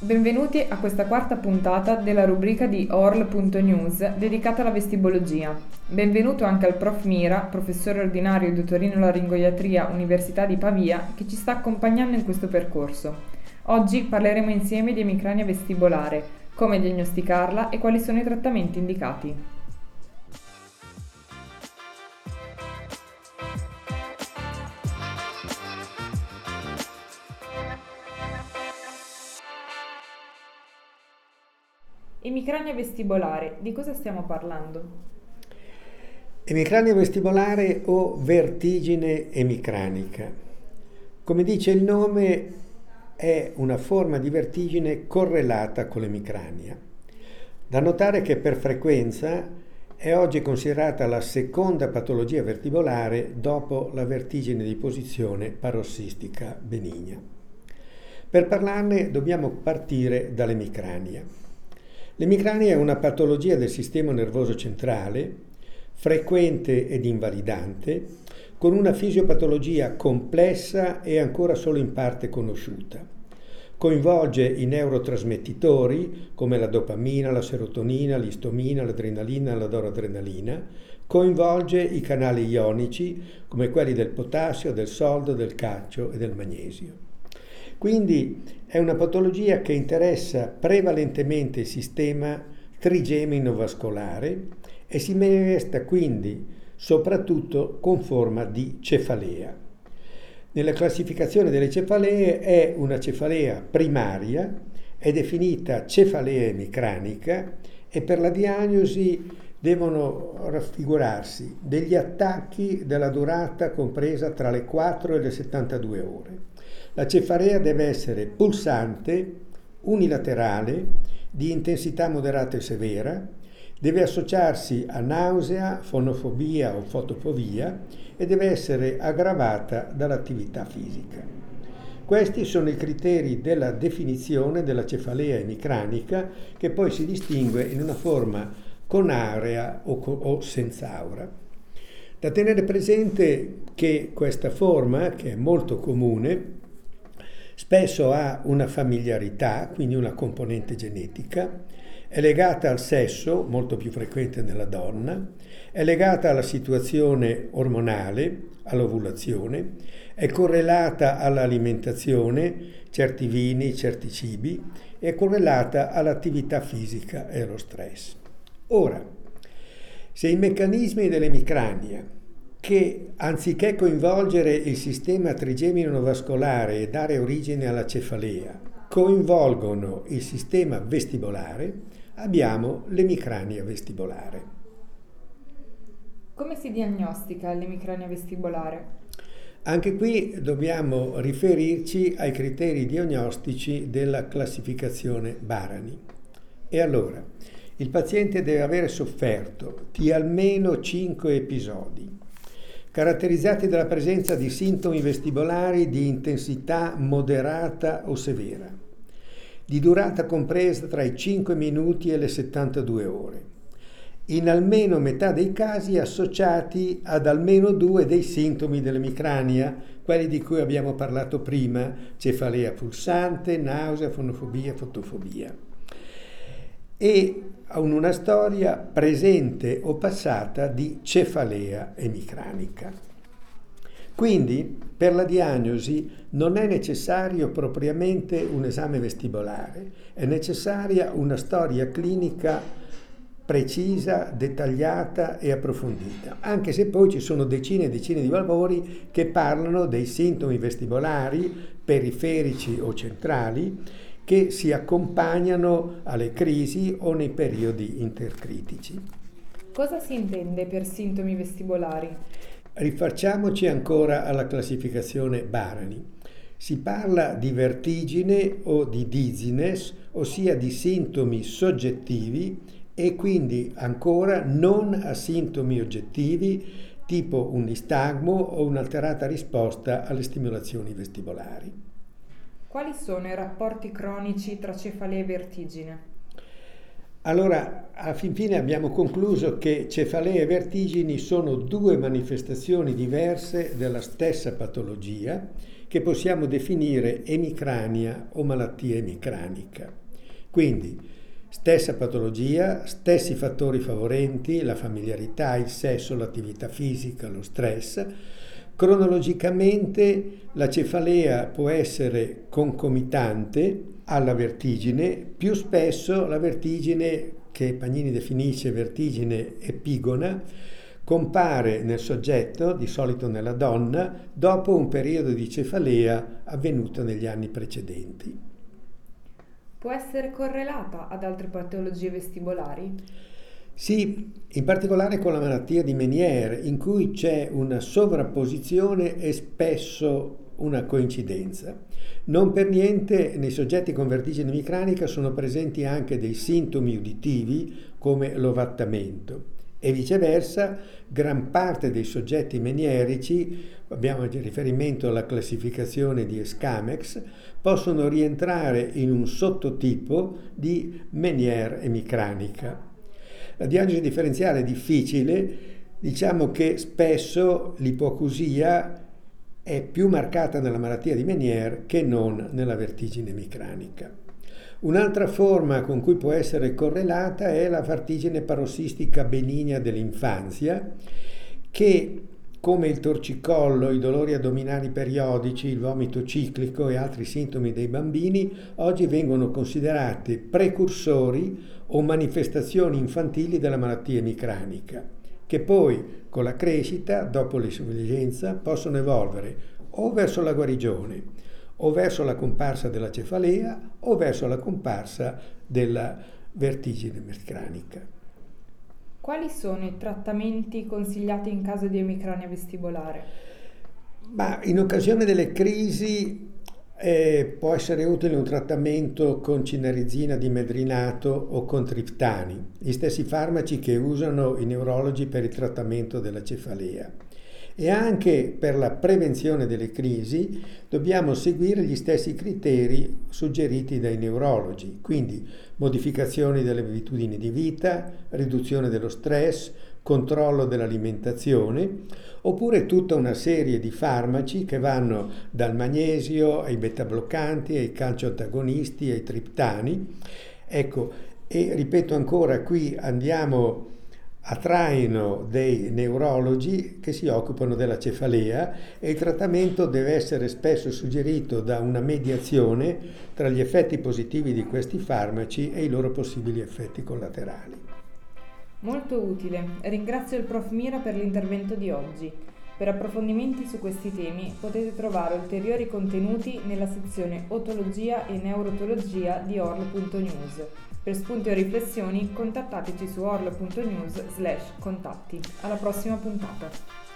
Benvenuti a questa quarta puntata della rubrica di orl.news dedicata alla vestibologia. Benvenuto anche al prof Mira, professore ordinario di otorino-laringoiatria Università di Pavia, che ci sta accompagnando in questo percorso. Oggi parleremo insieme di emicrania vestibolare, come diagnosticarla e quali sono i trattamenti indicati. Emicrania vestibolare, di cosa stiamo parlando? Emicrania vestibolare o vertigine emicranica. Come dice il nome, è una forma di vertigine correlata con l'emicrania. Da notare che per frequenza è oggi considerata la seconda patologia vertibolare dopo la vertigine di posizione parossistica benigna. Per parlarne dobbiamo partire dall'emicrania. L'emicrania è una patologia del sistema nervoso centrale, frequente ed invalidante, con una fisiopatologia complessa e ancora solo in parte conosciuta. Coinvolge i neurotrasmettitori come la dopamina, la serotonina, l'istomina, l'adrenalina la doradrenalina, coinvolge i canali ionici come quelli del potassio, del soldo, del calcio e del magnesio. Quindi è una patologia che interessa prevalentemente il sistema trigemino vascolare e si manifesta quindi soprattutto con forma di cefalea. Nella classificazione delle cefalee è una cefalea primaria, è definita cefalea emicranica e per la diagnosi devono raffigurarsi degli attacchi della durata compresa tra le 4 e le 72 ore. La cefalea deve essere pulsante, unilaterale, di intensità moderata e severa, deve associarsi a nausea, fonofobia o fotofobia e deve essere aggravata dall'attività fisica. Questi sono i criteri della definizione della cefalea emicranica che poi si distingue in una forma con area o, o senza aura. Da tenere presente che questa forma, che è molto comune, Spesso ha una familiarità, quindi una componente genetica, è legata al sesso, molto più frequente nella donna, è legata alla situazione ormonale, all'ovulazione, è correlata all'alimentazione, certi vini, certi cibi, è correlata all'attività fisica e allo stress. Ora, se i meccanismi dell'emicrania che anziché coinvolgere il sistema trigemino vascolare e dare origine alla cefalea, coinvolgono il sistema vestibolare, abbiamo l'emicrania vestibolare. Come si diagnostica l'emicrania vestibolare? Anche qui dobbiamo riferirci ai criteri diagnostici della classificazione Barani. E allora, il paziente deve avere sofferto di almeno 5 episodi caratterizzati dalla presenza di sintomi vestibolari di intensità moderata o severa, di durata compresa tra i 5 minuti e le 72 ore, in almeno metà dei casi associati ad almeno due dei sintomi dell'emicrania, quelli di cui abbiamo parlato prima, cefalea pulsante, nausea, fonofobia, fotofobia. E una storia presente o passata di cefalea emicranica. Quindi per la diagnosi non è necessario propriamente un esame vestibolare, è necessaria una storia clinica precisa, dettagliata e approfondita, anche se poi ci sono decine e decine di valori che parlano dei sintomi vestibolari periferici o centrali che si accompagnano alle crisi o nei periodi intercritici. Cosa si intende per sintomi vestibolari? Rifacciamoci ancora alla classificazione Barani. Si parla di vertigine o di dizziness, ossia di sintomi soggettivi e quindi ancora non a sintomi oggettivi tipo un istagmo o un'alterata risposta alle stimolazioni vestibolari. Quali sono i rapporti cronici tra cefalea e vertigine? Allora, a fin fine abbiamo concluso che cefalea e vertigini sono due manifestazioni diverse della stessa patologia che possiamo definire emicrania o malattia emicranica. Quindi, stessa patologia, stessi fattori favorenti, la familiarità, il sesso, l'attività fisica, lo stress, Cronologicamente la cefalea può essere concomitante alla vertigine, più spesso la vertigine, che Pagnini definisce vertigine epigona, compare nel soggetto, di solito nella donna, dopo un periodo di cefalea avvenuto negli anni precedenti. Può essere correlata ad altre patologie vestibolari? Sì, in particolare con la malattia di Meniere, in cui c'è una sovrapposizione e spesso una coincidenza. Non per niente nei soggetti con vertigine micranica sono presenti anche dei sintomi uditivi come l'ovattamento e viceversa gran parte dei soggetti menierici, abbiamo riferimento alla classificazione di Escamex, possono rientrare in un sottotipo di Meniere emicranica. La diagnosi differenziale è difficile, diciamo che spesso l'ipoacusia è più marcata nella malattia di Meniere che non nella vertigine micranica. Un'altra forma con cui può essere correlata è la vertigine parossistica benigna dell'infanzia, che come il torcicollo, i dolori addominali periodici, il vomito ciclico e altri sintomi dei bambini, oggi vengono considerati precursori o manifestazioni infantili della malattia emicranica, che poi con la crescita, dopo l'insufficienza, possono evolvere o verso la guarigione, o verso la comparsa della cefalea, o verso la comparsa della vertigine emicranica. Quali sono i trattamenti consigliati in caso di emicrania vestibolare? Ma in occasione delle crisi eh, può essere utile un trattamento con cinerizina di medrinato o con triptani, gli stessi farmaci che usano i neurologi per il trattamento della cefalea. E anche per la prevenzione delle crisi dobbiamo seguire gli stessi criteri suggeriti dai neurologi, quindi modificazioni delle abitudini di vita, riduzione dello stress, controllo dell'alimentazione, oppure tutta una serie di farmaci che vanno dal magnesio ai beta bloccanti, ai calcioantagonisti, ai triptani. Ecco, e ripeto ancora, qui andiamo a traino dei neurologi che si occupano della cefalea e il trattamento deve essere spesso suggerito da una mediazione tra gli effetti positivi di questi farmaci e i loro possibili effetti collaterali. Molto utile. Ringrazio il prof Mira per l'intervento di oggi. Per approfondimenti su questi temi potete trovare ulteriori contenuti nella sezione Otologia e Neurotologia di orlo.news. Per spunti o riflessioni contattateci su orlo.news slash contatti. Alla prossima puntata.